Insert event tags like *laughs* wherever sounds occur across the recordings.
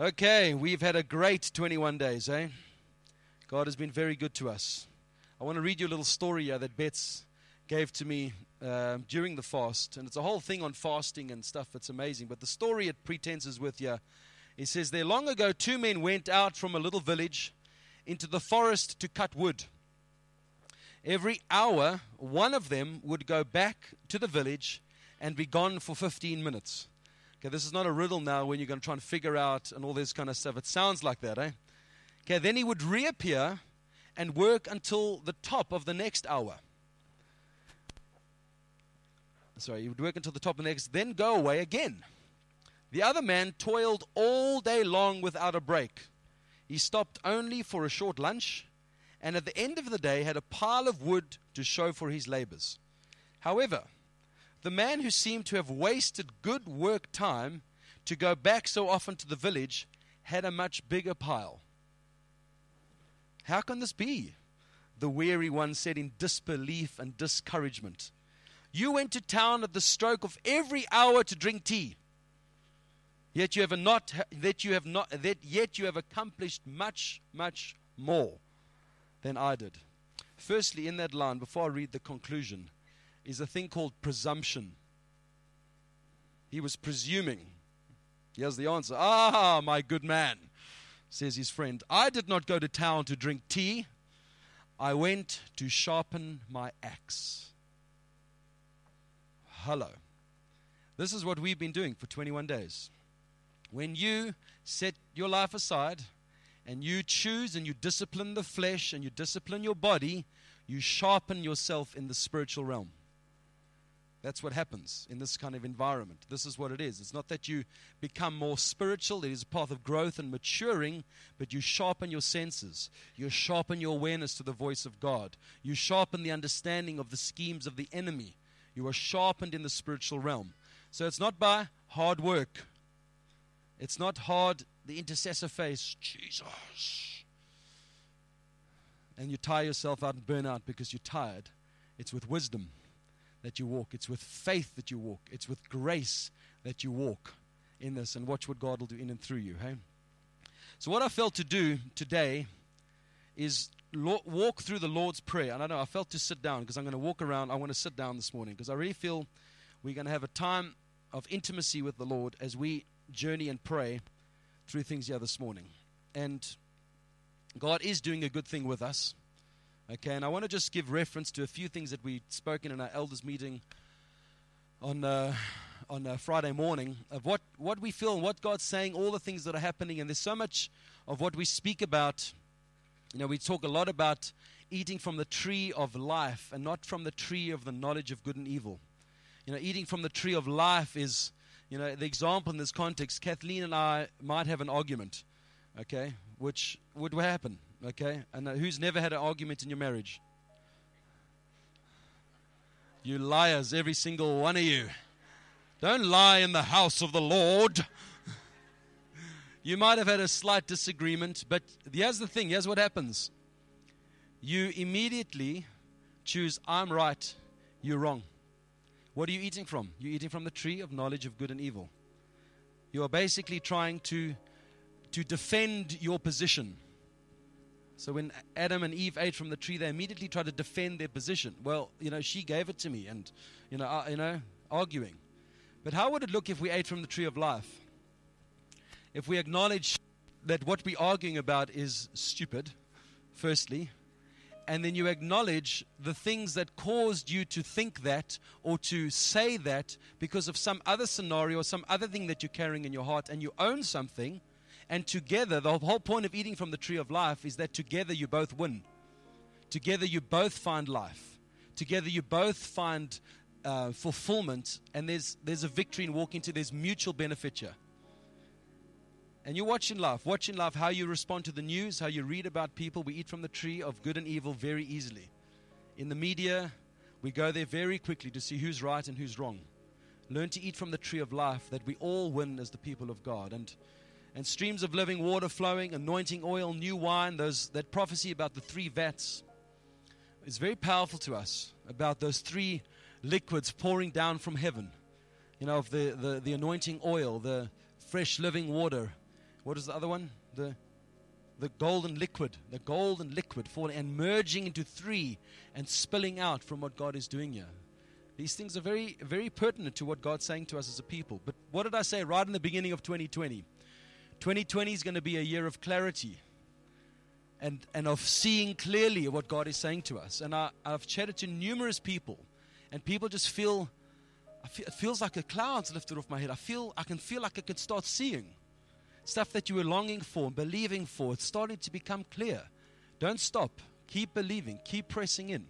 Okay, we've had a great 21 days, eh? God has been very good to us. I want to read you a little story here that Betts gave to me uh, during the fast. And it's a whole thing on fasting and stuff. It's amazing. But the story it pretenses with here, it says, There long ago, two men went out from a little village into the forest to cut wood. Every hour, one of them would go back to the village and be gone for 15 minutes. Okay, this is not a riddle now when you're going to try and figure out and all this kind of stuff. It sounds like that, eh? Okay, then he would reappear and work until the top of the next hour. Sorry, he would work until the top of the next, then go away again. The other man toiled all day long without a break. He stopped only for a short lunch, and at the end of the day had a pile of wood to show for his labors. However, the man who seemed to have wasted good work time to go back so often to the village had a much bigger pile. How can this be? The weary one said in disbelief and discouragement. You went to town at the stroke of every hour to drink tea. Yet you have not that you have not that yet you have accomplished much, much more than I did. Firstly, in that line, before I read the conclusion, is a thing called presumption. He was presuming. Here's the answer. Ah, my good man, says his friend. I did not go to town to drink tea. I went to sharpen my axe. Hello. This is what we've been doing for 21 days. When you set your life aside and you choose and you discipline the flesh and you discipline your body, you sharpen yourself in the spiritual realm. That's what happens in this kind of environment. This is what it is. It's not that you become more spiritual, it is a path of growth and maturing, but you sharpen your senses. You sharpen your awareness to the voice of God. You sharpen the understanding of the schemes of the enemy. You are sharpened in the spiritual realm. So it's not by hard work, it's not hard, the intercessor face, Jesus. And you tire yourself out and burn out because you're tired. It's with wisdom that you walk. It's with faith that you walk. It's with grace that you walk in this and watch what God will do in and through you. Hey? So, what I felt to do today is walk through the Lord's Prayer. And I know I felt to sit down because I'm going to walk around. I want to sit down this morning because I really feel we're going to have a time of intimacy with the Lord as we journey and pray through things here this morning. And God is doing a good thing with us. Okay, and I want to just give reference to a few things that we spoken in our elders meeting on uh, on uh, Friday morning of what what we feel and what God's saying, all the things that are happening, and there's so much of what we speak about. You know, we talk a lot about eating from the tree of life and not from the tree of the knowledge of good and evil. You know, eating from the tree of life is, you know, the example in this context. Kathleen and I might have an argument, okay, which would happen Okay? And uh, who's never had an argument in your marriage? You liars, every single one of you. Don't lie in the house of the Lord. You might have had a slight disagreement, but here's the thing here's what happens. You immediately choose, I'm right, you're wrong. What are you eating from? You're eating from the tree of knowledge of good and evil. You are basically trying to, to defend your position. So when Adam and Eve ate from the tree, they immediately tried to defend their position. Well, you know, she gave it to me, and you know, uh, you know, arguing. But how would it look if we ate from the tree of life? If we acknowledge that what we're arguing about is stupid, firstly, and then you acknowledge the things that caused you to think that or to say that because of some other scenario or some other thing that you're carrying in your heart, and you own something and together, the whole point of eating from the tree of life is that together you both win. Together you both find life. Together you both find uh, fulfillment. And there's, there's a victory in walking to, there's mutual benefit here. And you're watching life, watching life, how you respond to the news, how you read about people. We eat from the tree of good and evil very easily. In the media, we go there very quickly to see who's right and who's wrong. Learn to eat from the tree of life that we all win as the people of God. And and streams of living water flowing, anointing oil, new wine, those, that prophecy about the three vats is very powerful to us about those three liquids pouring down from heaven. You know, of the, the, the anointing oil, the fresh living water, what is the other one? The the golden liquid, the golden liquid falling and merging into three and spilling out from what God is doing here. These things are very, very pertinent to what God's saying to us as a people. But what did I say right in the beginning of 2020? 2020 is going to be a year of clarity and, and of seeing clearly what God is saying to us. And I, I've chatted to numerous people, and people just feel, feel, it feels like a cloud's lifted off my head. I feel I can feel like I can start seeing stuff that you were longing for, and believing for. It's starting to become clear. Don't stop. Keep believing. Keep pressing in.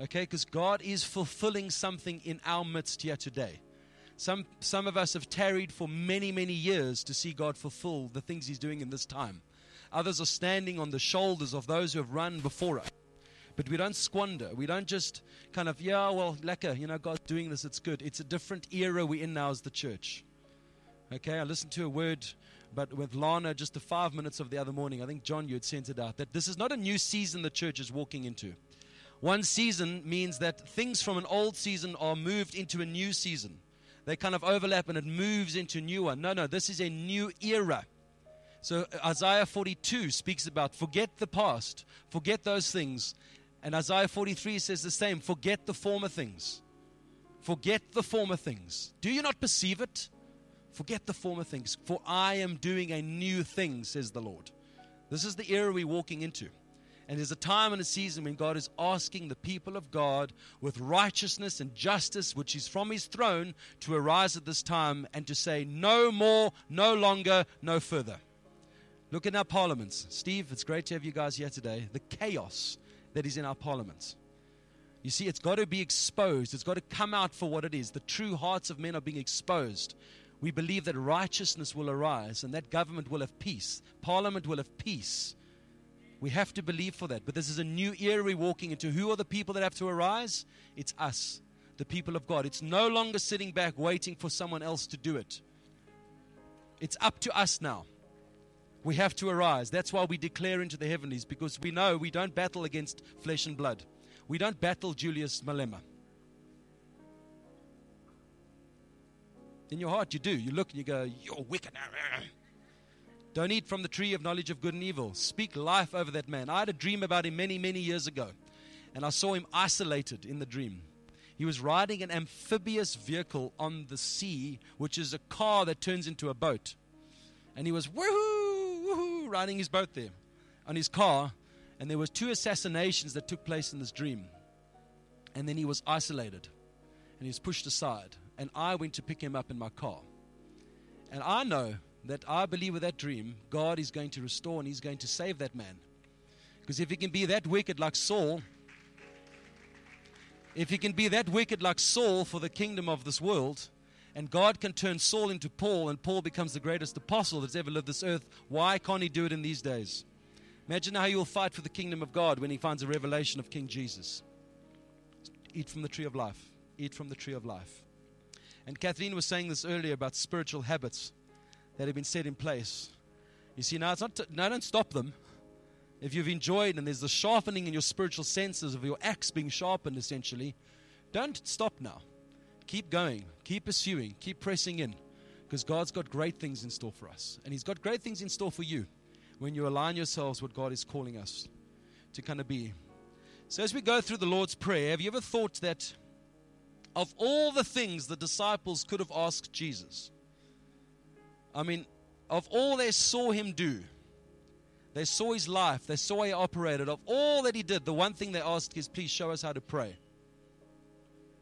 Okay, because God is fulfilling something in our midst here today. Some, some of us have tarried for many, many years to see God fulfill the things He's doing in this time. Others are standing on the shoulders of those who have run before us. But we don't squander. We don't just kind of, yeah, well, lekker, you know, God's doing this, it's good. It's a different era we're in now as the church. Okay, I listened to a word but with Lana just the five minutes of the other morning, I think John, you had sent it out, that this is not a new season the church is walking into. One season means that things from an old season are moved into a new season. They kind of overlap and it moves into new one. No, no, this is a new era. So uh, Isaiah 42 speaks about forget the past, forget those things. And Isaiah 43 says the same forget the former things. Forget the former things. Do you not perceive it? Forget the former things, for I am doing a new thing, says the Lord. This is the era we're walking into. And there's a time and a season when God is asking the people of God with righteousness and justice, which is from his throne, to arise at this time and to say, no more, no longer, no further. Look at our parliaments. Steve, it's great to have you guys here today. The chaos that is in our parliaments. You see, it's got to be exposed. It's got to come out for what it is. The true hearts of men are being exposed we believe that righteousness will arise and that government will have peace, parliament will have peace. We have to believe for that. But this is a new era we're walking into. Who are the people that have to arise? It's us, the people of God. It's no longer sitting back waiting for someone else to do it. It's up to us now. We have to arise. That's why we declare into the heavenlies because we know we don't battle against flesh and blood. We don't battle Julius Malema. In your heart, you do. You look and you go, You're wicked. Don't eat from the tree of knowledge of good and evil. Speak life over that man. I had a dream about him many, many years ago, and I saw him isolated in the dream. He was riding an amphibious vehicle on the sea, which is a car that turns into a boat. And he was woohoo, woohoo, riding his boat there on his car. And there was two assassinations that took place in this dream. And then he was isolated and he was pushed aside and I went to pick him up in my car. And I know that I believe with that dream, God is going to restore and He's going to save that man. Because if he can be that wicked like Saul, if he can be that wicked like Saul for the kingdom of this world, and God can turn Saul into Paul, and Paul becomes the greatest apostle that's ever lived this earth, why can't he do it in these days? Imagine how will fight for the kingdom of God when he finds a revelation of King Jesus. Eat from the tree of life. Eat from the tree of life. And Kathleen was saying this earlier about spiritual habits that have been set in place. You see, now it's not, now don't stop them. If you've enjoyed and there's the sharpening in your spiritual senses of your axe being sharpened, essentially, don't stop now. Keep going, keep pursuing, keep pressing in, because God's got great things in store for us. And He's got great things in store for you when you align yourselves what God is calling us to kind of be. So, as we go through the Lord's Prayer, have you ever thought that of all the things the disciples could have asked Jesus, I mean, of all they saw him do, they saw his life, they saw he operated, of all that he did, the one thing they asked is, please show us how to pray.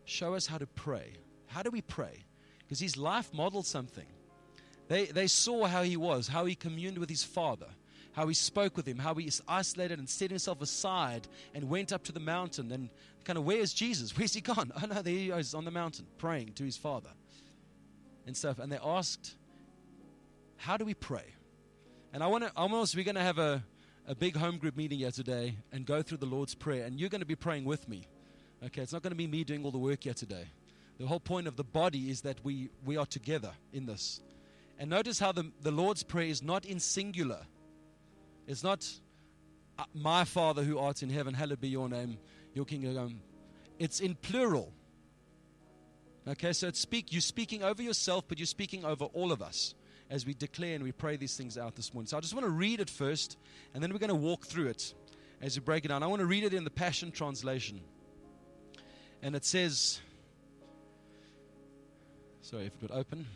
Show us how to pray. How do we pray? Because his life modeled something. They, they saw how he was, how he communed with his father, how he spoke with him, how he isolated and set himself aside and went up to the mountain and kind of, where's Jesus? Where's he gone? *laughs* Oh no, there he is on the mountain praying to his father and stuff. And they asked, how do we pray? And I want to, almost, we're going to have a, a big home group meeting here today and go through the Lord's Prayer. And you're going to be praying with me. Okay, it's not going to be me doing all the work here today. The whole point of the body is that we, we are together in this. And notice how the, the Lord's Prayer is not in singular. It's not uh, my Father who art in heaven, hallowed be your name, your kingdom. It's in plural. Okay, so it's speak, you're speaking over yourself, but you're speaking over all of us. As we declare and we pray these things out this morning. So I just want to read it first, and then we're going to walk through it as we break it down. I want to read it in the Passion Translation. And it says, sorry if it would open.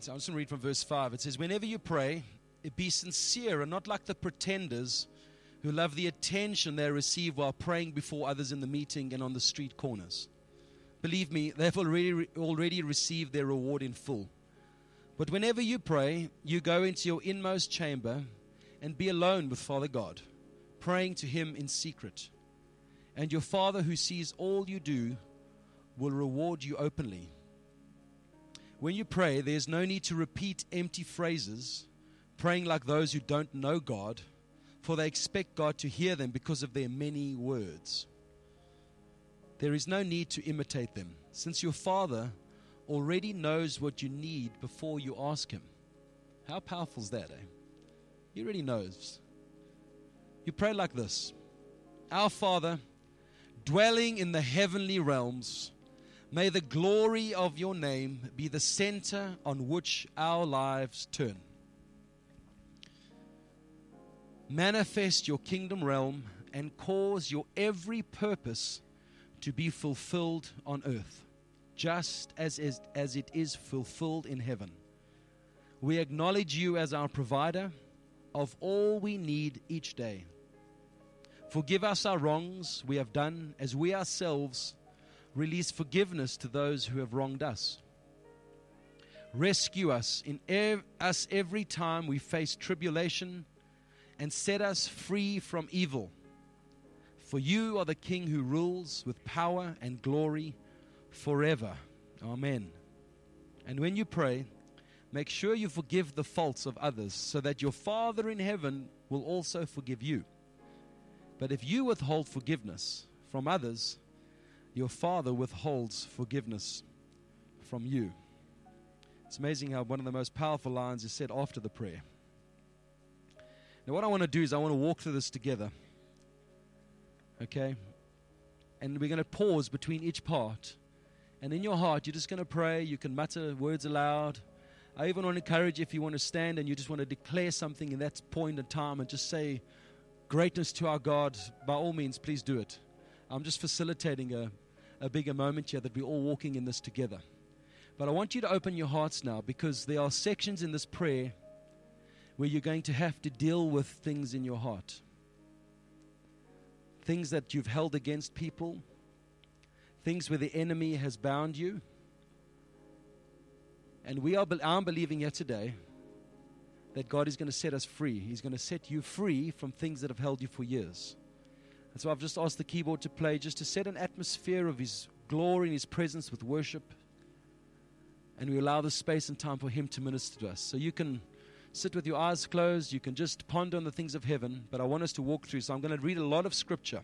So I'm just going to read from verse 5. It says, Whenever you pray, be sincere and not like the pretenders who love the attention they receive while praying before others in the meeting and on the street corners. Believe me, they've already, already received their reward in full. But whenever you pray, you go into your inmost chamber and be alone with Father God, praying to Him in secret. And your Father, who sees all you do, will reward you openly. When you pray, there's no need to repeat empty phrases, praying like those who don't know God, for they expect God to hear them because of their many words. There is no need to imitate them, since your Father already knows what you need before you ask Him. How powerful is that, eh? He already knows. You pray like this Our Father, dwelling in the heavenly realms, May the glory of your name be the center on which our lives turn. Manifest your kingdom realm and cause your every purpose to be fulfilled on earth, just as, is, as it is fulfilled in heaven. We acknowledge you as our provider of all we need each day. Forgive us our wrongs we have done as we ourselves Release forgiveness to those who have wronged us. Rescue us in ev- us every time we face tribulation and set us free from evil. For you are the King who rules with power and glory forever. Amen. And when you pray, make sure you forgive the faults of others, so that your Father in heaven will also forgive you. But if you withhold forgiveness from others, your Father withholds forgiveness from you. It's amazing how one of the most powerful lines is said after the prayer. Now, what I want to do is I want to walk through this together. Okay? And we're going to pause between each part. And in your heart, you're just going to pray. You can mutter words aloud. I even want to encourage you if you want to stand and you just want to declare something in that point in time and just say greatness to our God, by all means, please do it. I'm just facilitating a, a bigger moment here that we're all walking in this together. But I want you to open your hearts now because there are sections in this prayer where you're going to have to deal with things in your heart. Things that you've held against people, things where the enemy has bound you. And we are I'm believing here today that God is going to set us free. He's going to set you free from things that have held you for years. And so I've just asked the keyboard to play just to set an atmosphere of His glory and His presence with worship. And we allow the space and time for Him to minister to us. So you can sit with your eyes closed, you can just ponder on the things of heaven, but I want us to walk through. So I'm going to read a lot of scripture.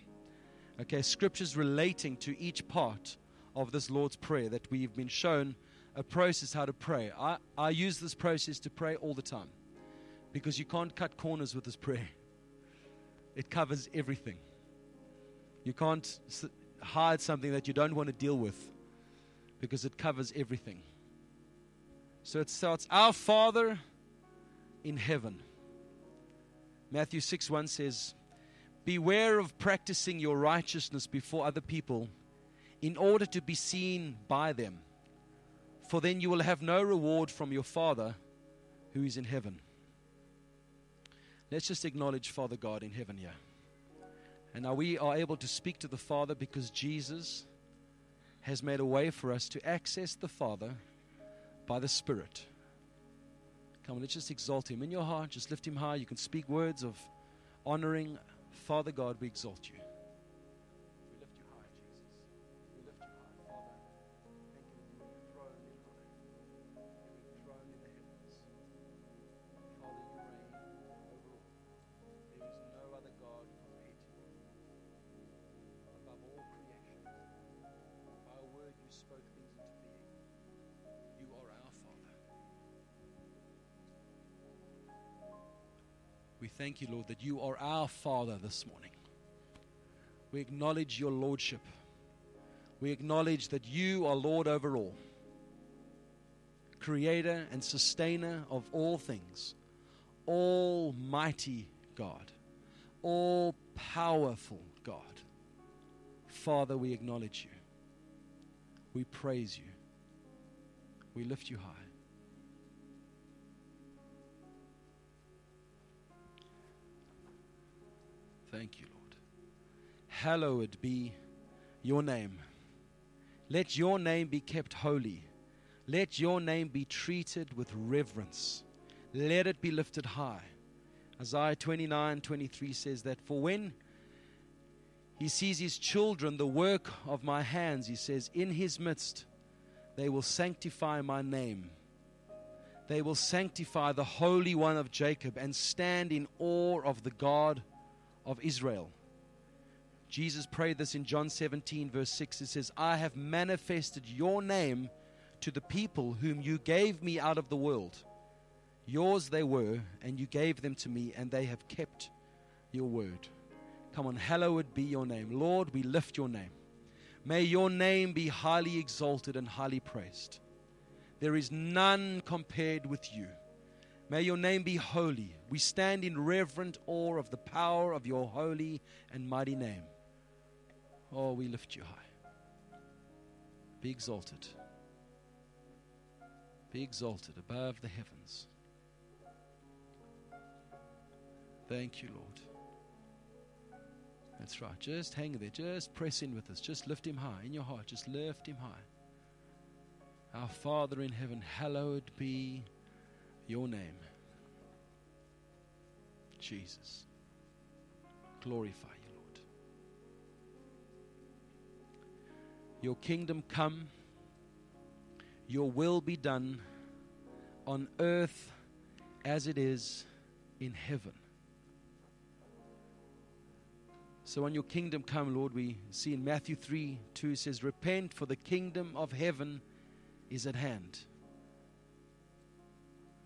Okay, scriptures relating to each part of this Lord's Prayer that we've been shown a process how to pray. I, I use this process to pray all the time because you can't cut corners with this prayer, it covers everything. You can't hide something that you don't want to deal with because it covers everything. So it starts, Our Father in heaven. Matthew 6 1 says, Beware of practicing your righteousness before other people in order to be seen by them, for then you will have no reward from your Father who is in heaven. Let's just acknowledge Father God in heaven here. And now we are able to speak to the Father because Jesus has made a way for us to access the Father by the Spirit. Come on, let's just exalt Him in your heart. Just lift Him high. You can speak words of honoring Father God. We exalt you. Thank you, Lord, that you are our Father this morning. We acknowledge your Lordship. We acknowledge that you are Lord over all, Creator and Sustainer of all things, Almighty God, all powerful God. Father, we acknowledge you. We praise you. We lift you high. Thank you, Lord. Hallowed be your name. Let your name be kept holy. Let your name be treated with reverence. Let it be lifted high. Isaiah 29 23 says that, For when he sees his children, the work of my hands, he says, in his midst, they will sanctify my name. They will sanctify the Holy One of Jacob and stand in awe of the God of Israel. Jesus prayed this in John 17, verse 6. It says, I have manifested your name to the people whom you gave me out of the world. Yours they were, and you gave them to me, and they have kept your word. Come on, hallowed be your name. Lord, we lift your name. May your name be highly exalted and highly praised. There is none compared with you. May your name be holy. We stand in reverent awe of the power of your holy and mighty name. Oh, we lift you high. Be exalted. Be exalted above the heavens. Thank you, Lord. That's right. Just hang there. Just press in with us. Just lift him high in your heart. Just lift him high. Our Father in heaven, hallowed be your name. Jesus. Glorify you, Lord. Your kingdom come, your will be done on earth as it is in heaven. So, on your kingdom come, Lord, we see in Matthew 3 2 says, Repent, for the kingdom of heaven is at hand.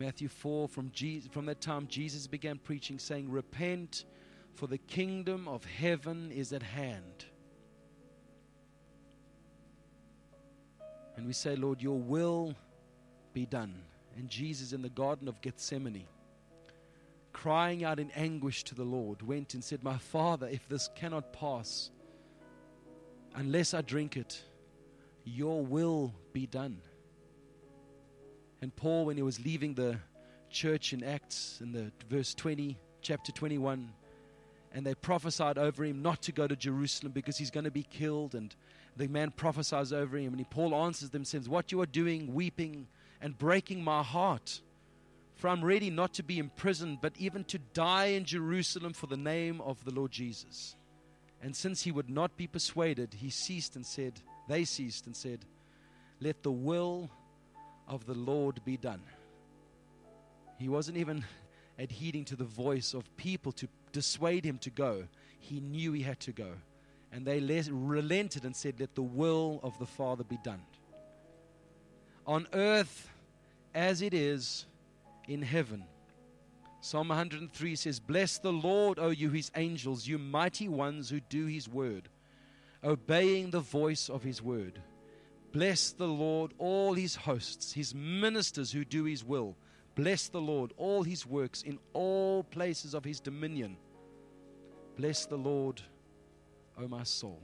Matthew 4, from, Jesus, from that time, Jesus began preaching, saying, Repent, for the kingdom of heaven is at hand. And we say, Lord, your will be done. And Jesus in the Garden of Gethsemane, crying out in anguish to the Lord, went and said, My Father, if this cannot pass, unless I drink it, your will be done. And Paul, when he was leaving the church in Acts, in the verse 20, chapter 21, and they prophesied over him not to go to Jerusalem because he's going to be killed. And the man prophesies over him, and he, Paul answers them, says, What you are doing, weeping and breaking my heart. For I'm ready not to be imprisoned, but even to die in Jerusalem for the name of the Lord Jesus. And since he would not be persuaded, he ceased and said, They ceased and said, Let the will of the Lord be done. He wasn't even *laughs* adhering to the voice of people to dissuade him to go. He knew he had to go. And they relented and said, Let the will of the Father be done. On earth as it is in heaven. Psalm 103 says, Bless the Lord, O you his angels, you mighty ones who do his word, obeying the voice of his word. Bless the Lord, all his hosts, his ministers who do his will. Bless the Lord, all his works in all places of his dominion. Bless the Lord, O my soul.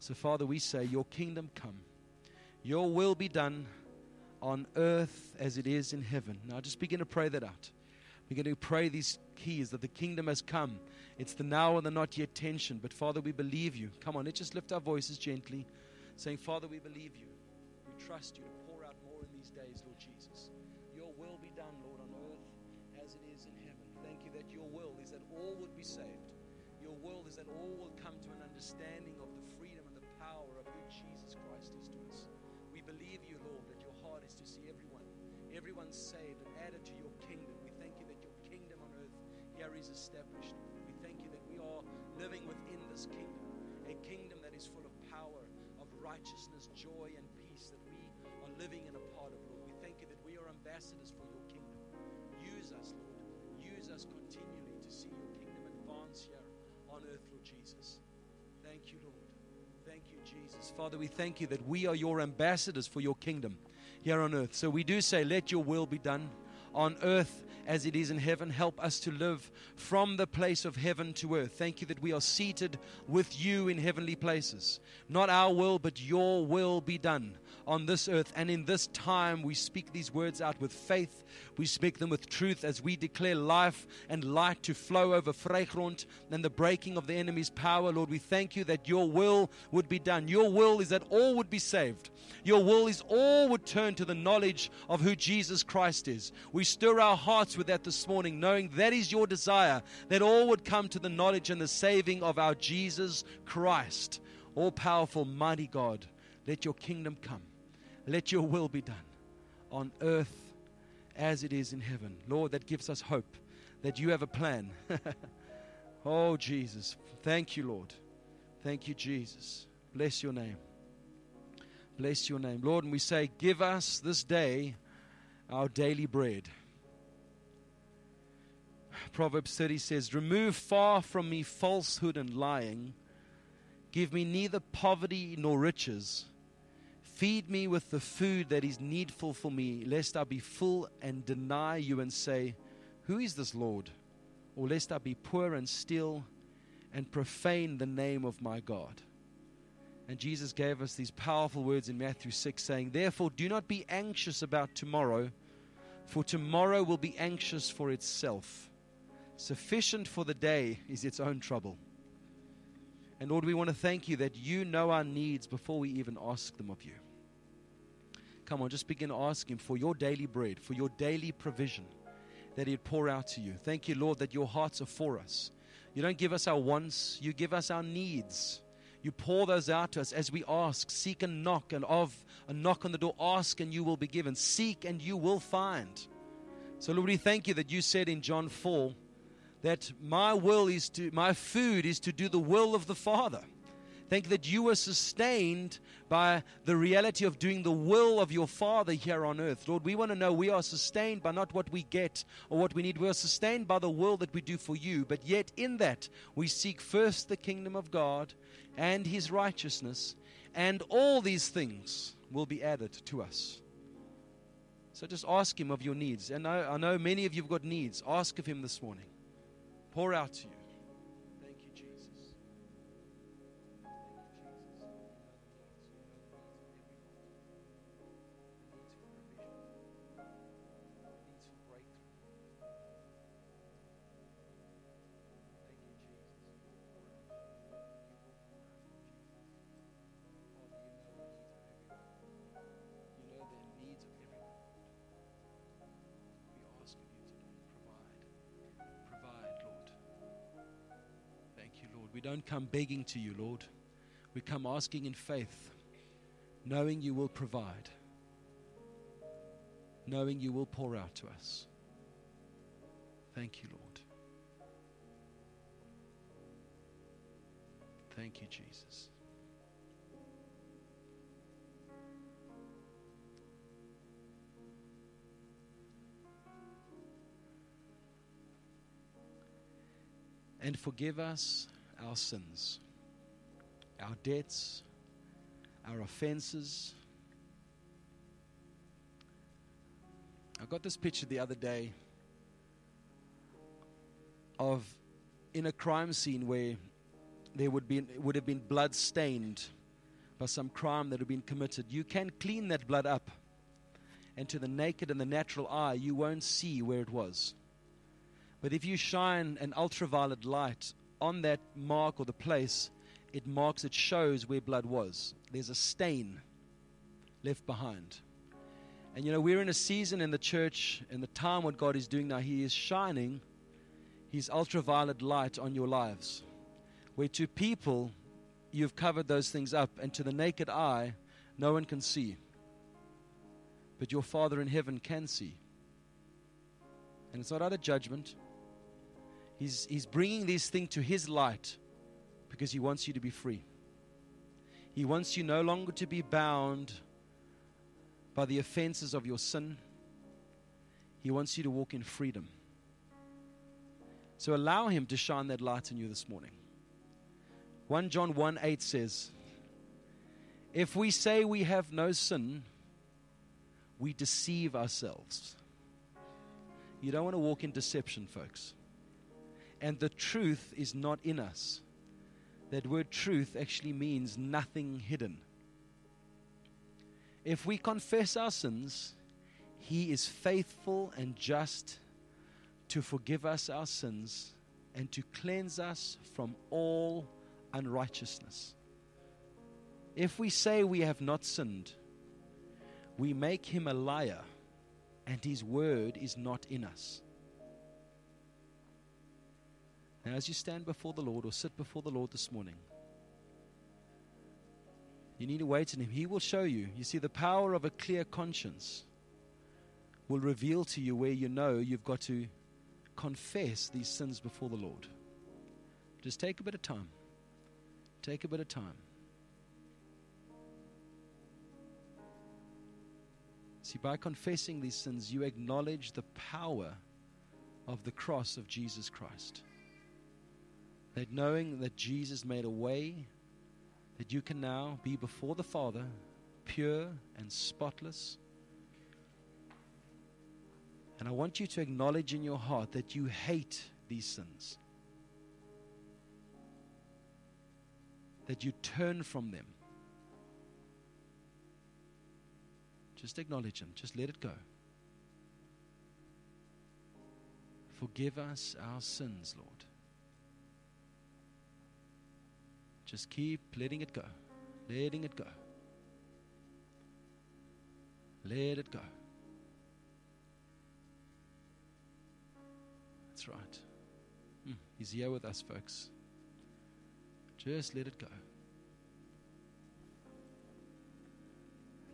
So, Father, we say, Your kingdom come, your will be done on earth as it is in heaven. Now, just begin to pray that out. Begin to pray these keys that the kingdom has come. It's the now and the not yet tension. But, Father, we believe you. Come on, let's just lift our voices gently saying, Father, we believe you. We trust you to pour out more in these days, Lord Jesus. Your will be done, Lord, on earth as it is in heaven. Thank you that your will is that all would be saved. Your will is that all will come to an understanding of the freedom and the power of who Jesus Christ is to us. We believe you, Lord, that your heart is to see everyone, everyone saved and added to your kingdom. We thank you that your kingdom on earth here is established. We thank you that we are living within this kingdom, a kingdom that is full of righteousness, joy, and peace that we are living in a part of, Lord. We thank you that we are ambassadors for your kingdom. Use us, Lord. Use us continually to see your kingdom advance here on earth, Lord Jesus. Thank you, Lord. Thank you, Jesus. Father, we thank you that we are your ambassadors for your kingdom here on earth. So we do say, let your will be done on earth as it is in heaven. Help us to live from the place of heaven to earth. Thank you that we are seated with you in heavenly places. Not our will, but your will be done on this earth. And in this time, we speak these words out with faith. We speak them with truth as we declare life and light to flow over Vrygrond and the breaking of the enemy's power. Lord, we thank you that your will would be done. Your will is that all would be saved. Your will is all would turn to the knowledge of who Jesus Christ is. We stir our hearts with that this morning, knowing that is your desire, that all would come to the knowledge and the saving of our Jesus Christ. All powerful, mighty God, let your kingdom come. Let your will be done on earth as it is in heaven. Lord, that gives us hope that you have a plan. *laughs* oh, Jesus. Thank you, Lord. Thank you, Jesus. Bless your name. Bless your name. Lord, and we say, Give us this day our daily bread. Proverbs 30 says, Remove far from me falsehood and lying. Give me neither poverty nor riches. Feed me with the food that is needful for me, lest I be full and deny you and say, Who is this Lord? Or lest I be poor and steal and profane the name of my God. And Jesus gave us these powerful words in Matthew 6 saying, Therefore, do not be anxious about tomorrow, for tomorrow will be anxious for itself. Sufficient for the day is its own trouble. And Lord, we want to thank you that you know our needs before we even ask them of you. Come on, just begin to ask Him for your daily bread, for your daily provision that He'd pour out to you. Thank you, Lord, that your hearts are for us. You don't give us our wants, you give us our needs. You pour those out to us as we ask, seek and knock, and of a knock on the door, ask and you will be given, seek and you will find. So, Lord, we thank you that you said in John 4 that my will is to, my food is to do the will of the Father. Thank that you were sustained by the reality of doing the will of your Father here on earth. Lord, we want to know we are sustained by not what we get or what we need. We are sustained by the will that we do for you. But yet, in that, we seek first the kingdom of God and his righteousness, and all these things will be added to us. So just ask him of your needs. And I, I know many of you have got needs. Ask of him this morning. Pour out to you. Come begging to you, Lord. We come asking in faith, knowing you will provide, knowing you will pour out to us. Thank you, Lord. Thank you, Jesus. and forgive us our sins, our debts, our offenses. I got this picture the other day of in a crime scene where there would be would have been blood stained by some crime that had been committed. You can clean that blood up, and to the naked and the natural eye, you won't see where it was. But if you shine an ultraviolet light on that mark or the place, it marks, it shows where blood was. There's a stain left behind. And you know, we're in a season in the church, in the time what God is doing now, He is shining His ultraviolet light on your lives. Where to people, you've covered those things up, and to the naked eye, no one can see. But your Father in heaven can see. And it's not out of judgment. He's, he's bringing these things to His light because He wants you to be free. He wants you no longer to be bound by the offenses of your sin. He wants you to walk in freedom. So allow Him to shine that light in you this morning. 1 John 1 8 says, If we say we have no sin, we deceive ourselves. You don't want to walk in deception, folks. And the truth is not in us. That word truth actually means nothing hidden. If we confess our sins, He is faithful and just to forgive us our sins and to cleanse us from all unrighteousness. If we say we have not sinned, we make him a liar, and his word is not in us. Now, as you stand before the Lord or sit before the Lord this morning, you need to wait on him. He will show you. You see, the power of a clear conscience will reveal to you where you know you've got to confess these sins before the Lord. Just take a bit of time. Take a bit of time. See, by confessing these sins, you acknowledge the power of the cross of Jesus Christ. That knowing that Jesus made a way, that you can now be before the Father, pure and spotless. And I want you to acknowledge in your heart that you hate these sins. that you turn from them. Just acknowledge them, just let it go. Forgive us our sins, Lord. Just keep letting it go, letting it go. Let it go. That's right. Mm, he's here with us, folks. Just let it go.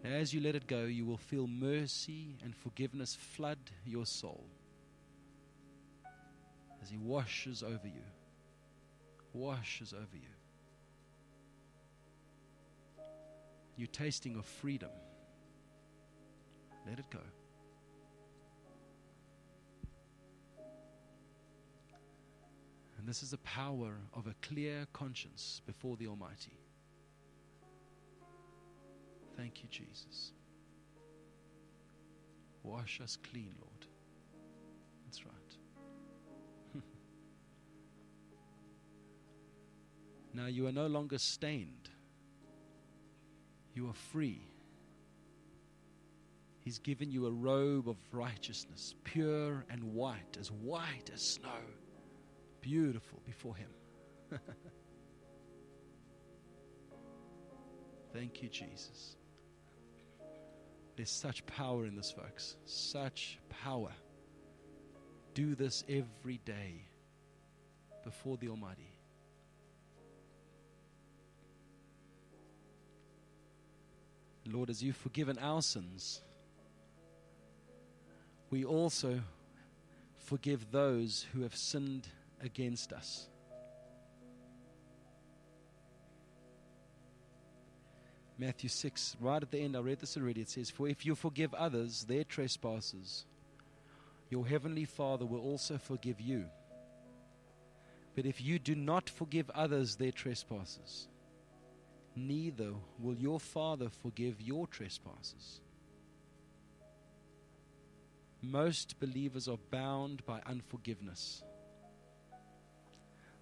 As you let it go, you will feel mercy and forgiveness flood your soul as He washes over you. Washes over you. You're tasting of freedom. Let it go. And this is the power of a clear conscience before the Almighty. Thank you, Jesus. Wash us clean, Lord. That's right. *laughs* now you are no longer stained, you are free. He's given you a robe of righteousness, pure and white, as white as snow beautiful before Him. *laughs* Thank you, Jesus. There's such power in this, folks. Such power. Do this every day before the Almighty. Lord, as you've forgiven our sins, we also forgive those who have sinned against us. Matthew 6, right at the end, I read this already. It says, For if you forgive others their trespasses, your heavenly Father will also forgive you. But if you do not forgive others their trespasses, neither will your Father forgive your trespasses. Most believers are bound by unforgiveness.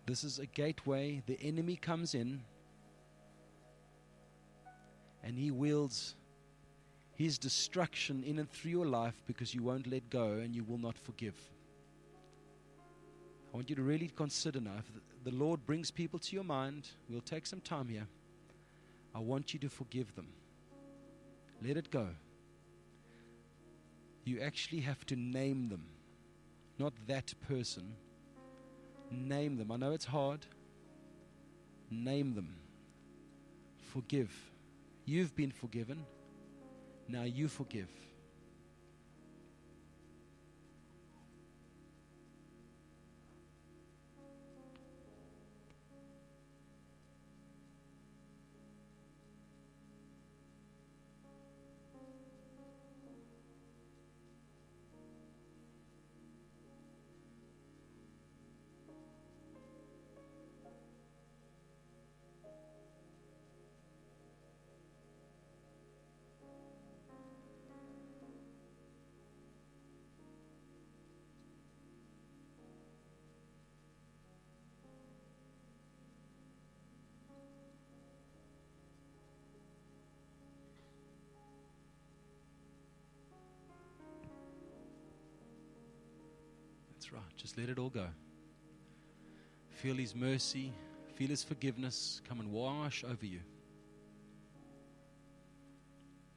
This is a gateway. The enemy comes in and he wields his destruction in and through your life because you won't let go and you will not forgive. I want you to really consider now. If the Lord brings people to your mind, we'll take some time here. I want you to forgive them. Let it go. You actually have to name them, not that person Name them. I know it's hard. Name them. Forgive. You've been forgiven. Now you forgive. Right. Just let it all go. Feel His mercy, feel His forgiveness come and wash over you.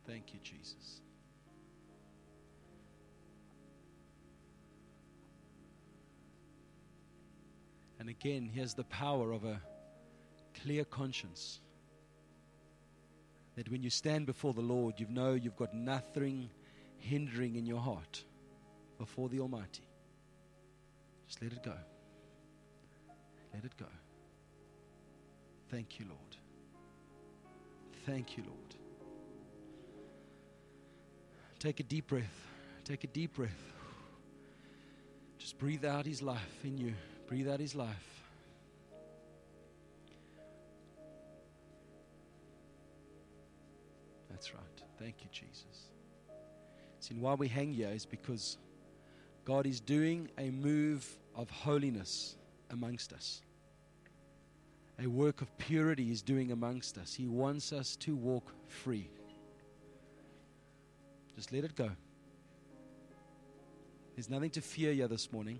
Thank you, Jesus. And again, here's the power of a clear conscience. That when you stand before the Lord, you know you've got nothing hindering in your heart before the Almighty. Just let it go. Let it go. Thank you, Lord. Thank you, Lord. Take a deep breath. Take a deep breath. Just breathe out His life in you. Breathe out His life. That's right. Thank you, Jesus. See, why we hang here is because God is doing a move of holiness amongst us. A work of purity is doing amongst us. He wants us to walk free. Just let it go. There's nothing to fear here this morning.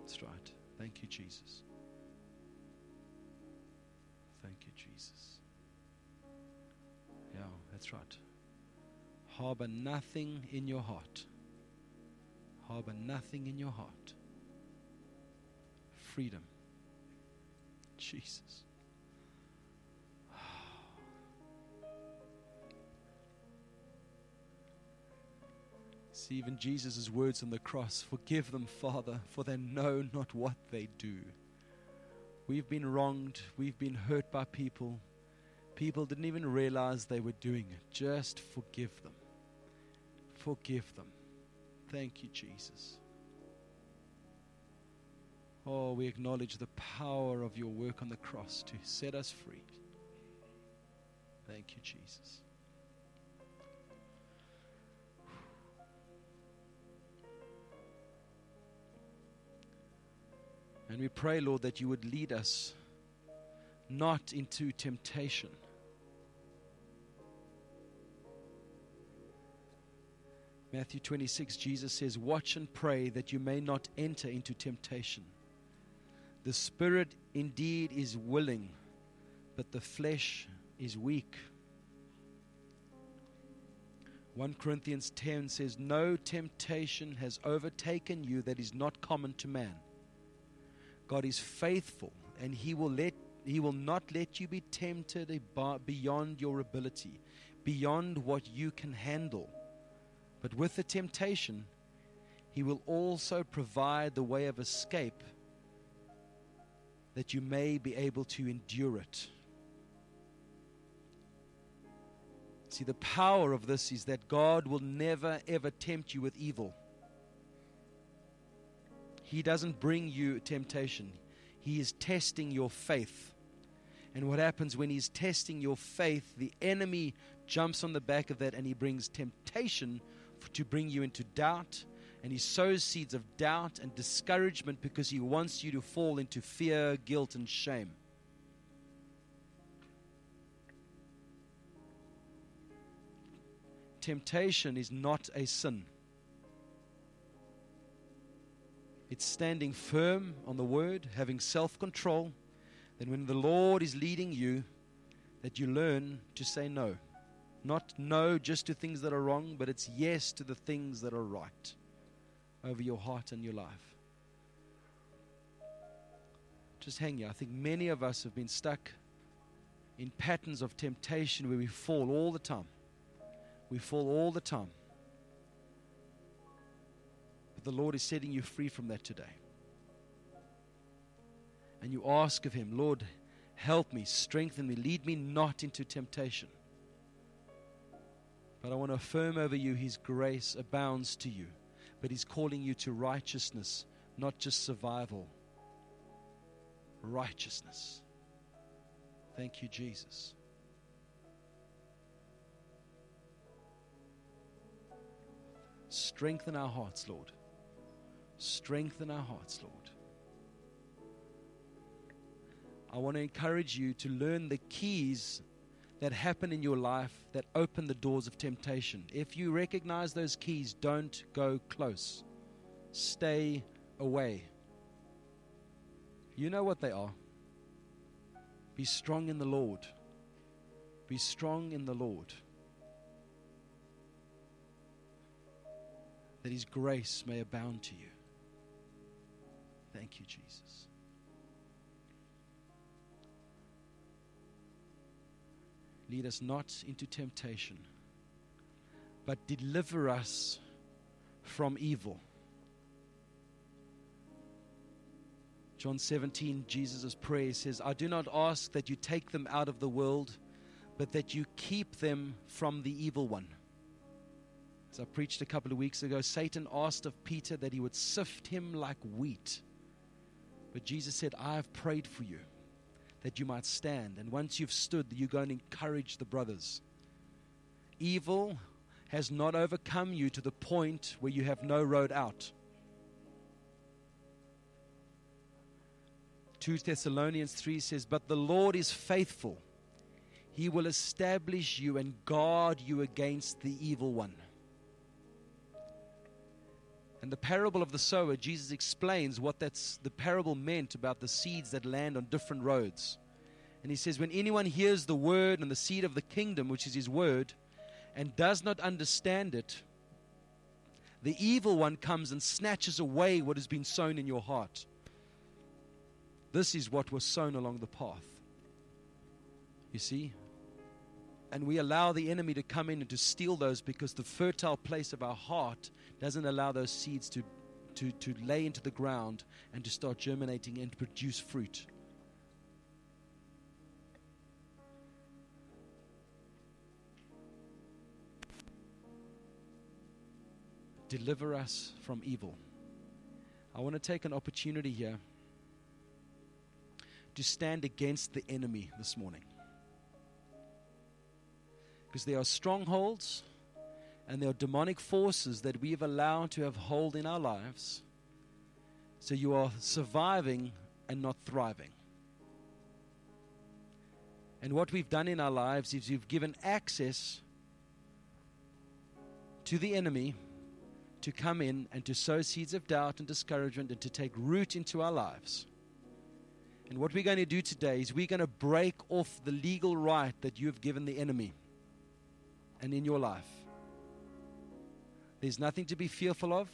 That's right. Thank you, Jesus. Thank you, Jesus. Yeah, that's right. Harbor nothing in your heart. Harbor nothing in your heart. Freedom. Jesus. *sighs* See, even Jesus' words on the cross Forgive them, Father, for they know not what they do. We've been wronged, we've been hurt by people. People didn't even realize they were doing it. Just forgive them. Forgive them. Thank you, Jesus. Oh, we acknowledge the power of your work on the cross to set us free. Thank you, Jesus. And we pray, Lord, that you would lead us not into temptation. Matthew 26, Jesus says, Watch and pray that you may not enter into temptation. The spirit indeed is willing, but the flesh is weak. 1 Corinthians 10 says, No temptation has overtaken you that is not common to man. God is faithful, and He will let He will not let you be tempted beyond your ability, beyond what you can handle. But with the temptation, He will also provide the way of escape that you may be able to endure it. See, the power of this is that God will never ever tempt you with evil. He doesn't bring you temptation, He is testing your faith. And what happens when He's testing your faith, the enemy jumps on the back of that and he brings temptation to bring you into doubt. And he sows seeds of doubt and discouragement because he wants you to fall into fear, guilt, and shame. Temptation is not a sin. It's standing firm on the word, having self control. Then, when the Lord is leading you, that you learn to say no. Not no just to things that are wrong, but it's yes to the things that are right over your heart and your life. Just hang here. I think many of us have been stuck in patterns of temptation where we fall all the time. We fall all the time But the Lord is setting you free from that today. And you ask of Him, Lord, help me, strengthen me, lead me not into temptation. But I want to affirm over you His grace abounds to you, but He's calling you to righteousness, not just survival. Righteousness. Thank you, Jesus. Strengthen our hearts, Lord. Strengthen our hearts, Lord. I want to encourage you to learn the keys that happen in your life that open the doors of temptation. If you recognize those keys, don't go close. stay away. You know what they are. Be strong in the Lord. Be strong in the Lord. That His grace may abound to you. Thank you, Jesus. Lead us not into temptation, but deliver us from evil. John 17, Jesus' prayer says, I do not ask that you take them out of the world, but that you keep them from the evil one. As I preached a couple of weeks ago, Satan asked of Peter that he would sift him like wheat. But Jesus said, I have prayed for you that you might stand. And once you've stood, you go and encourage the brothers. Evil has not overcome you to the point where you have no road out. 2 Thessalonians 3 says, But the Lord is faithful. He will establish you and guard you against the evil one. And the parable of the sower, Jesus explains what that's the parable meant about the seeds that land on different roads. And he says, When anyone hears the word and the seed of the kingdom, which is his word, and does not understand it, the evil one comes and snatches away what has been sown in your heart. This is what was sown along the path. You see? And we allow the enemy to come in and to steal those because the fertile place of our heart doesn't allow those seeds to, to, to lay into the ground and to start germinating and produce fruit. Deliver us from evil. I want to take an opportunity here to stand against the enemy this morning. Because there are strongholds and there are demonic forces that we've allowed to have hold in our lives. So you are surviving and not thriving. And what we've done in our lives is we've given access to the enemy to come in and to sow seeds of doubt and discouragement and to take root into our lives. And what we're going to do today is we're going to break off the legal right that you have given the enemy and in your life. There's nothing to be fearful of,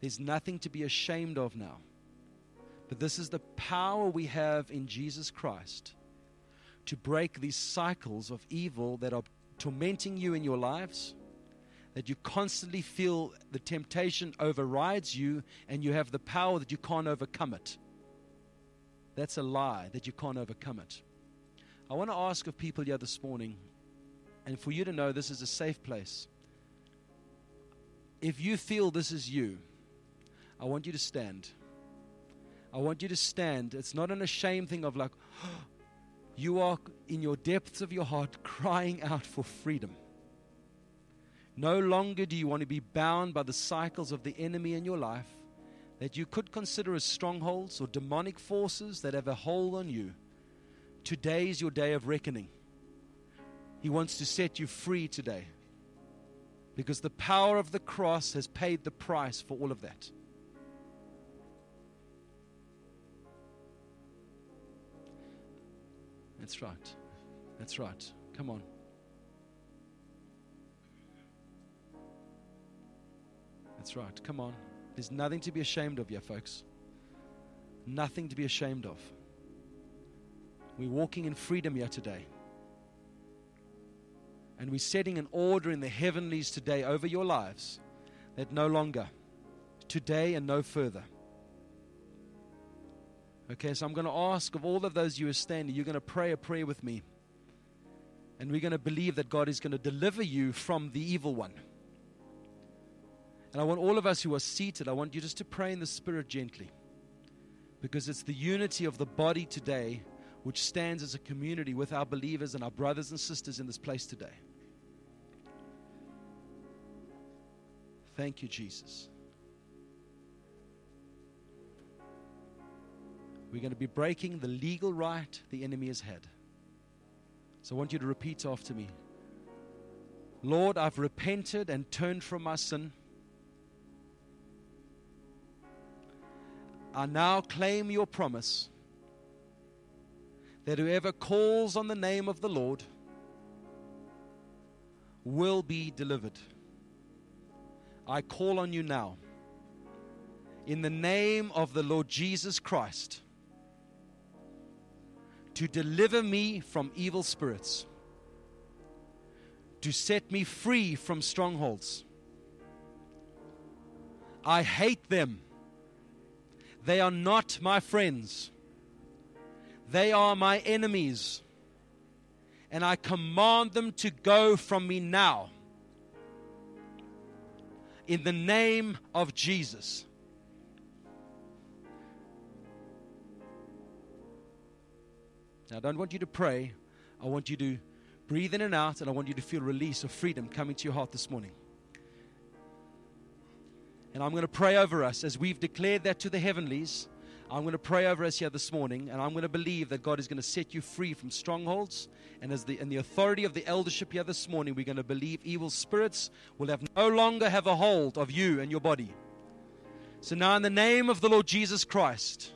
there's nothing to be ashamed of now. But this is the power we have in Jesus Christ to break these cycles of evil that are tormenting you in your lives, that you constantly feel the temptation overrides you and you have the power that you can't overcome it. That's a lie that you can't overcome it. I want to ask of people here this morning, and for you to know this is a safe place. If you feel this is you, I want you to stand. I want you to stand. It's not an ashamed thing of like, *gasps* you are in your depths of your heart crying out for freedom. No longer do you want to be bound by the cycles of the enemy in your life that you could consider as strongholds or demonic forces that have a hold on you. Today is your day of reckoning. He wants to set you free today because the power of the cross has paid the price for all of that. That's right. That's right. Come on. That's right. Come on. There's nothing to be ashamed of here, folks. Nothing to be ashamed of. We're walking in freedom here today. And we're setting an order in the heavenlies today over your lives that no longer, today and no further. Okay, so I'm going to ask of all of those you are standing, you're going to pray a prayer with me. And we're going to believe that God is going to deliver you from the evil one. And I want all of us who are seated, I want you just to pray in the Spirit gently. Because it's the unity of the body today which stands as a community with our believers and our brothers and sisters in this place today. Thank you, Jesus. We're going to be breaking the legal right the enemy has had. So I want you to repeat after me Lord, I've repented and turned from my sin. I now claim your promise that whoever calls on the name of the Lord will be delivered. I call on you now, in the name of the Lord Jesus Christ, to deliver me from evil spirits, to set me free from strongholds. I hate them. They are not my friends. They are my enemies. And I command them to go from me now. In the name of Jesus. Now, I don't want you to pray. I want you to breathe in and out, and I want you to feel release of freedom coming to your heart this morning. And I'm going to pray over us as we've declared that to the heavenlies. I'm going to pray over us here this morning, and I'm going to believe that God is going to set you free from strongholds. And as the in the authority of the eldership here this morning, we're going to believe evil spirits will have no longer have a hold of you and your body. So now, in the name of the Lord Jesus Christ,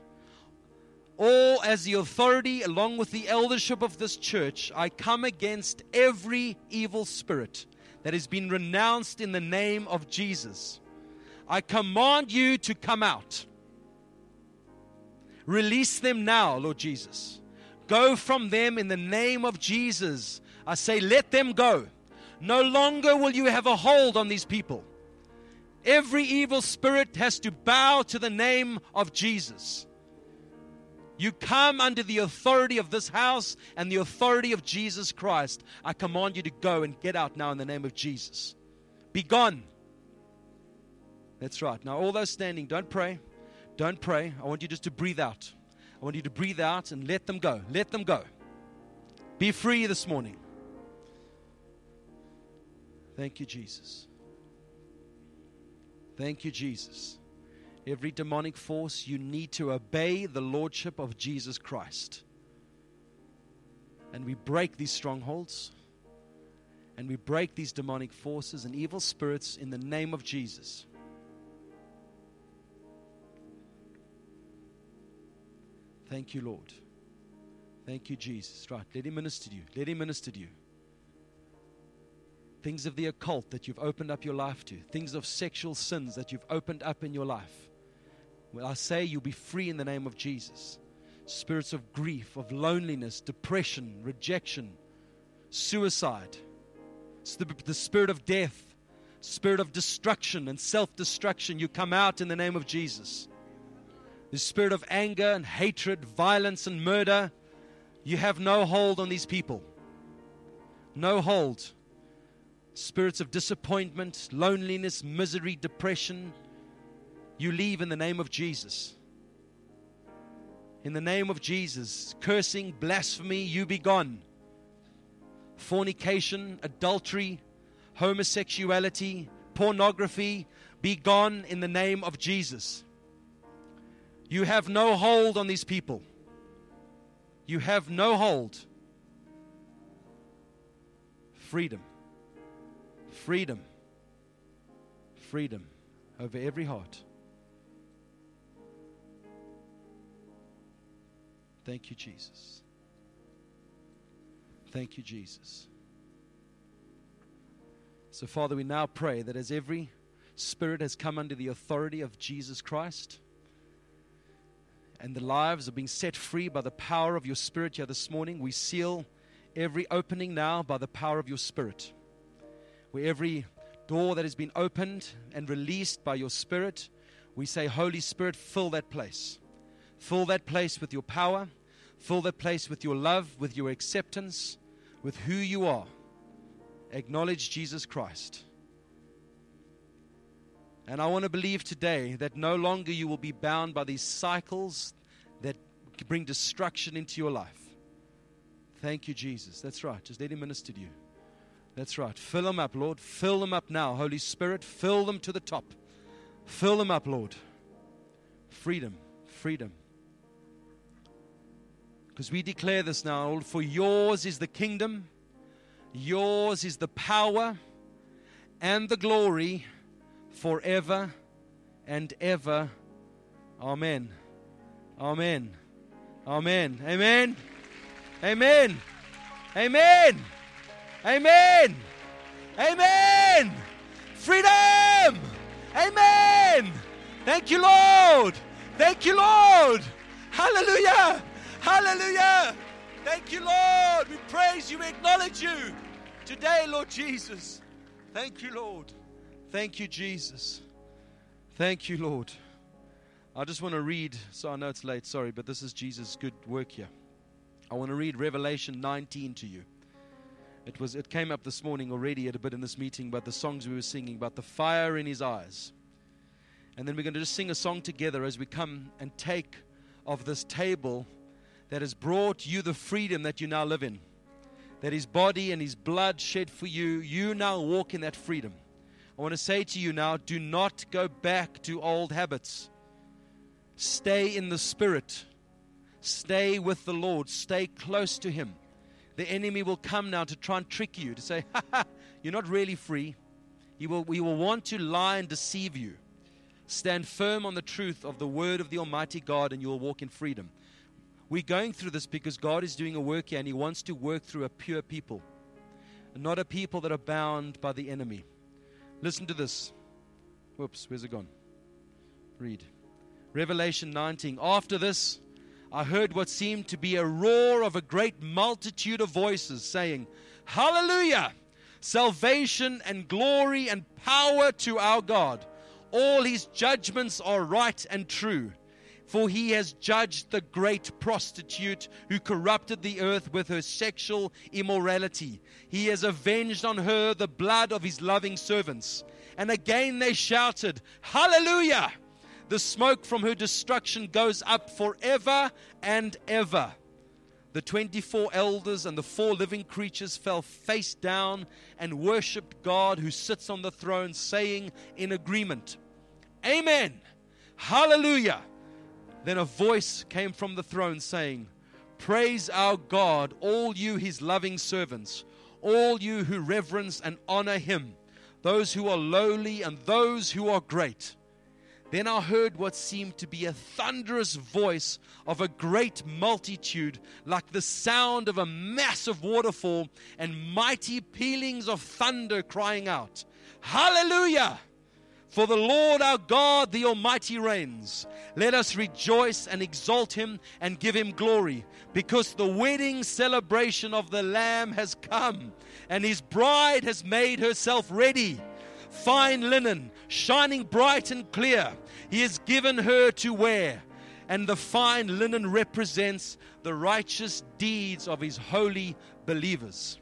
all as the authority, along with the eldership of this church, I come against every evil spirit that has been renounced in the name of Jesus. I command you to come out. Release them now, Lord Jesus. Go from them in the name of Jesus. I say, let them go. No longer will you have a hold on these people. Every evil spirit has to bow to the name of Jesus. You come under the authority of this house and the authority of Jesus Christ. I command you to go and get out now in the name of Jesus. Be gone. That's right. Now, all those standing, don't pray. Don't pray. I want you just to breathe out. I want you to breathe out and let them go. Let them go. Be free this morning. Thank you, Jesus. Thank you, Jesus. Every demonic force, you need to obey the lordship of Jesus Christ. And we break these strongholds and we break these demonic forces and evil spirits in the name of Jesus. Thank you, Lord. Thank you, Jesus. Right, let Him minister to you. Let Him minister to you. Things of the occult that you've opened up your life to, things of sexual sins that you've opened up in your life. Well, I say you'll be free in the name of Jesus. Spirits of grief, of loneliness, depression, rejection, suicide, the, spirit of death, spirit of destruction and self destruction, you come out in the name of Jesus the spirit of anger and hatred, violence and murder, you have no hold on these people. No hold. Spirits of disappointment, loneliness, misery, depression, you leave in the name of Jesus. In the name of Jesus, cursing, blasphemy, you be gone. Fornication, adultery, homosexuality, pornography, be gone in the name of Jesus. You have no hold on these people. You have no hold. Freedom. Freedom. Freedom over every heart. Thank you, Jesus. Thank you, Jesus. So, Father, we now pray that as every spirit has come under the authority of Jesus Christ, and the lives are being set free by the power of your Spirit here this morning. We seal every opening now by the power of your Spirit. Where every door that has been opened and released by your Spirit, we say, Holy Spirit, fill that place. Fill that place with your power. Fill that place with your love, with your acceptance, with who you are. Acknowledge Jesus Christ. And I want to believe today that no longer you will be bound by these cycles that bring destruction into your life. Thank you, Jesus. That's right. Just let Him minister to you. That's right. Fill them up, Lord. Fill them up now, Holy Spirit. Fill them to the top. Fill them up, Lord. Freedom, freedom. Because we declare this now, Lord, for yours is the kingdom, yours is the power and the glory forever and ever. Amen. Amen. Amen. Amen. Amen. Amen. Amen. Amen. Freedom. Amen. Thank you, Lord. Thank you, Lord. Hallelujah. Hallelujah. Thank you, Lord. We praise you. We acknowledge you today, Lord Jesus. Thank you, Lord. Thank you, Jesus. Thank you, Lord. I just want to read, so I know it's late, sorry, but this is Jesus' good work here. I want to read Revelation 19 to you. It was it came up this morning already at a bit in this meeting about the songs we were singing about the fire in his eyes. And then we're going to just sing a song together as we come and take of this table that has brought you the freedom that you now live in. That his body and his blood shed for you, you now walk in that freedom. I want to say to you now do not go back to old habits. Stay in the Spirit. Stay with the Lord. Stay close to Him. The enemy will come now to try and trick you, to say, *laughs* ha ha, you're not really free. He will, he will want to lie and deceive you. Stand firm on the truth of the word of the Almighty God, and you will walk in freedom. We're going through this because God is doing a work here, and He wants to work through a pure people, not a people that are bound by the enemy. Listen to this. Whoops, where's it gone? Read. Revelation 19. After this, I heard what seemed to be a roar of a great multitude of voices saying, Hallelujah! Salvation and glory and power to our God. All his judgments are right and true. For he has judged the great prostitute who corrupted the earth with her sexual immorality. He has avenged on her the blood of his loving servants. And again they shouted, Hallelujah! The smoke from her destruction goes up forever and ever. The 24 elders and the four living creatures fell face down and worshiped God who sits on the throne, saying in agreement, Amen. Hallelujah. Then a voice came from the throne saying, Praise our God, all you his loving servants, all you who reverence and honor him, those who are lowly and those who are great. Then I heard what seemed to be a thunderous voice of a great multitude, like the sound of a massive waterfall, and mighty pealings of thunder crying out, Hallelujah! For the Lord our God, the Almighty, reigns. Let us rejoice and exalt him and give him glory, because the wedding celebration of the Lamb has come, and his bride has made herself ready. Fine linen, shining bright and clear, he has given her to wear. And the fine linen represents the righteous deeds of his holy believers.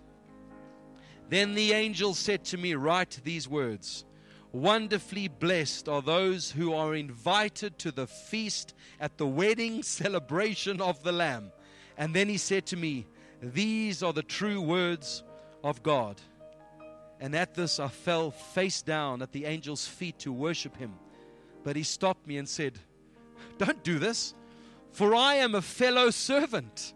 Then the angel said to me, Write these words. Wonderfully blessed are those who are invited to the feast at the wedding *laughs* celebration of the Lamb. And then he said to me, These are the true words of God. And at this I fell face down at the angel's feet to worship him. But he stopped me and said, Don't do this, for I am a fellow servant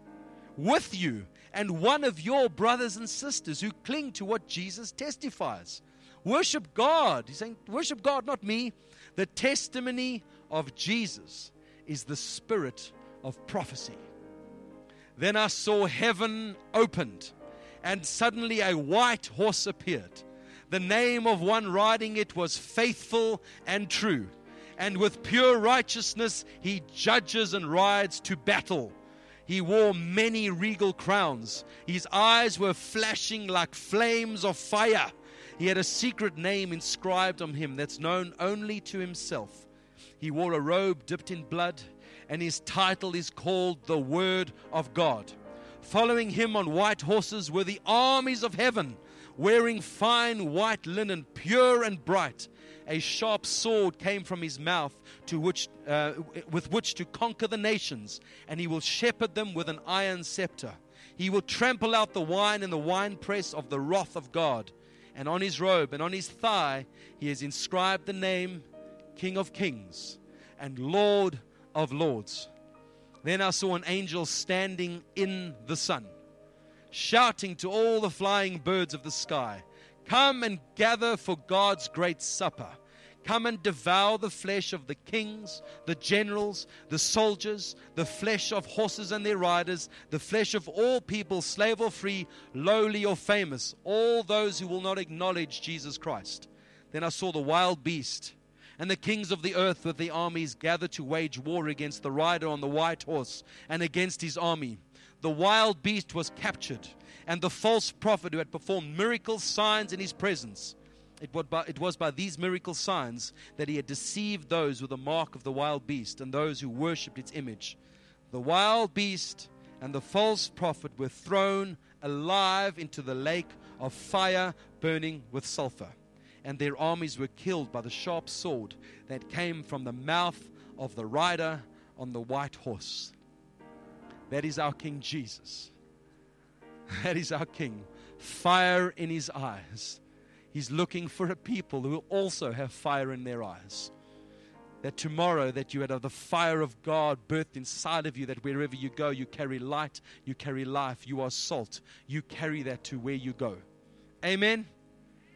with you and one of your brothers and sisters who cling to what Jesus testifies. Worship God. He's saying, Worship God, not me. The testimony of Jesus is the spirit of prophecy. Then I saw heaven opened, and suddenly a white horse appeared. The name of one riding it was Faithful and True, and with pure righteousness he judges and rides to battle. He wore many regal crowns. His eyes were flashing like flames of fire. He had a secret name inscribed on him that's known only to himself. He wore a robe dipped in blood, and his title is called the Word of God. Following him on white horses were the armies of heaven, wearing fine white linen, pure and bright. A sharp sword came from his mouth, to which, uh, with which to conquer the nations, and he will shepherd them with an iron scepter. He will trample out the wine in the winepress of the wrath of God and on his robe and on his thigh he has inscribed the name King of Kings and Lord of Lords. Then I saw an angel standing in the sun, shouting to all the flying birds of the sky, Come and gather for God's great supper. Come and devour the flesh of the kings, the generals, the soldiers, the flesh of horses and their riders, the flesh of all people, slave or free, lowly or famous, all those who will not acknowledge Jesus Christ. Then I saw the wild beast and the kings of the earth with the armies gathered to wage war against the rider on the white horse and against his army. The wild beast was captured, and the false prophet who had performed miracles, signs in his presence it was, by, it was by these miracle signs that he had deceived those with the mark of the wild beast and those who worshipped its image. The wild beast and the false prophet were thrown alive into the lake of fire burning with sulfur, and their armies were killed by the sharp sword that came from the mouth of the rider on the white horse. That is our King Jesus. *laughs* That is our King. Fire in his eyes He's looking for a people who also have fire in their eyes. That tomorrow that you have the fire of God birthed inside of you, that wherever you go, you carry light, you carry life, you are salt. You carry that to where you go. Amen.